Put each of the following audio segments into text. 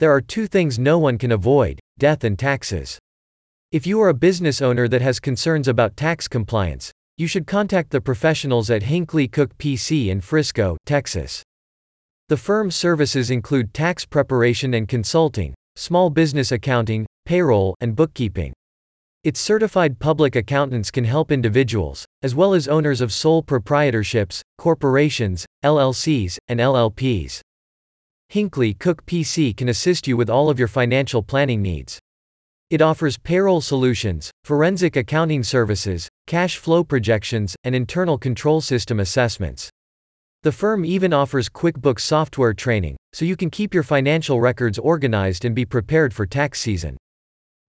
There are two things no one can avoid death and taxes. If you are a business owner that has concerns about tax compliance, you should contact the professionals at Hinckley Cook PC in Frisco, Texas. The firm's services include tax preparation and consulting, small business accounting, payroll, and bookkeeping. Its certified public accountants can help individuals, as well as owners of sole proprietorships, corporations, LLCs, and LLPs. Hinckley Cook PC can assist you with all of your financial planning needs. It offers payroll solutions, forensic accounting services, cash flow projections, and internal control system assessments. The firm even offers QuickBooks software training, so you can keep your financial records organized and be prepared for tax season.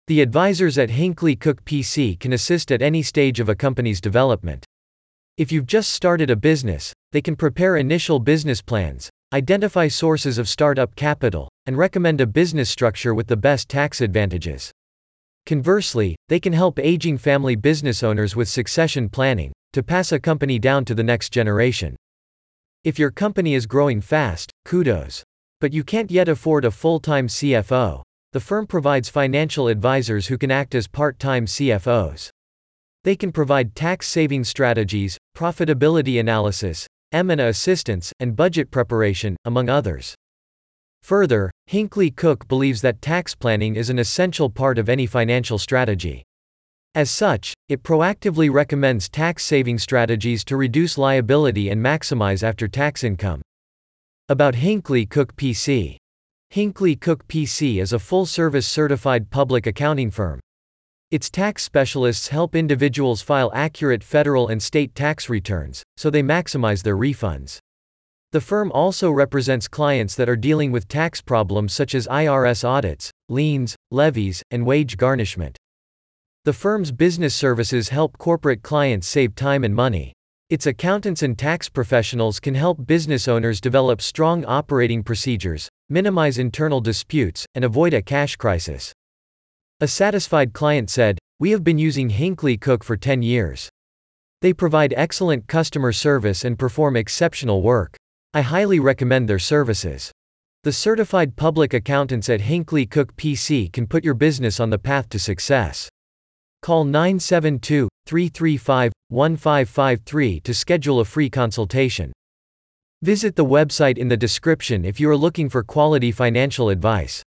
The advisors at Hinckley Cook PC can assist at any stage of a company's development. If you've just started a business, they can prepare initial business plans, identify sources of startup capital, and recommend a business structure with the best tax advantages. Conversely, they can help aging family business owners with succession planning to pass a company down to the next generation. If your company is growing fast, kudos. But you can't yet afford a full time CFO. The firm provides financial advisors who can act as part time CFOs. They can provide tax saving strategies, profitability analysis, M&A assistance, and budget preparation, among others. Further, Hinckley Cook believes that tax planning is an essential part of any financial strategy. As such, it proactively recommends tax saving strategies to reduce liability and maximize after tax income. About Hinckley Cook PC Hinckley Cook PC is a full service certified public accounting firm. Its tax specialists help individuals file accurate federal and state tax returns, so they maximize their refunds. The firm also represents clients that are dealing with tax problems such as IRS audits, liens, levies, and wage garnishment. The firm's business services help corporate clients save time and money. Its accountants and tax professionals can help business owners develop strong operating procedures, minimize internal disputes, and avoid a cash crisis. A satisfied client said, We have been using Hinckley Cook for 10 years. They provide excellent customer service and perform exceptional work. I highly recommend their services. The certified public accountants at Hinckley Cook PC can put your business on the path to success. Call 972 335 1553 to schedule a free consultation. Visit the website in the description if you are looking for quality financial advice.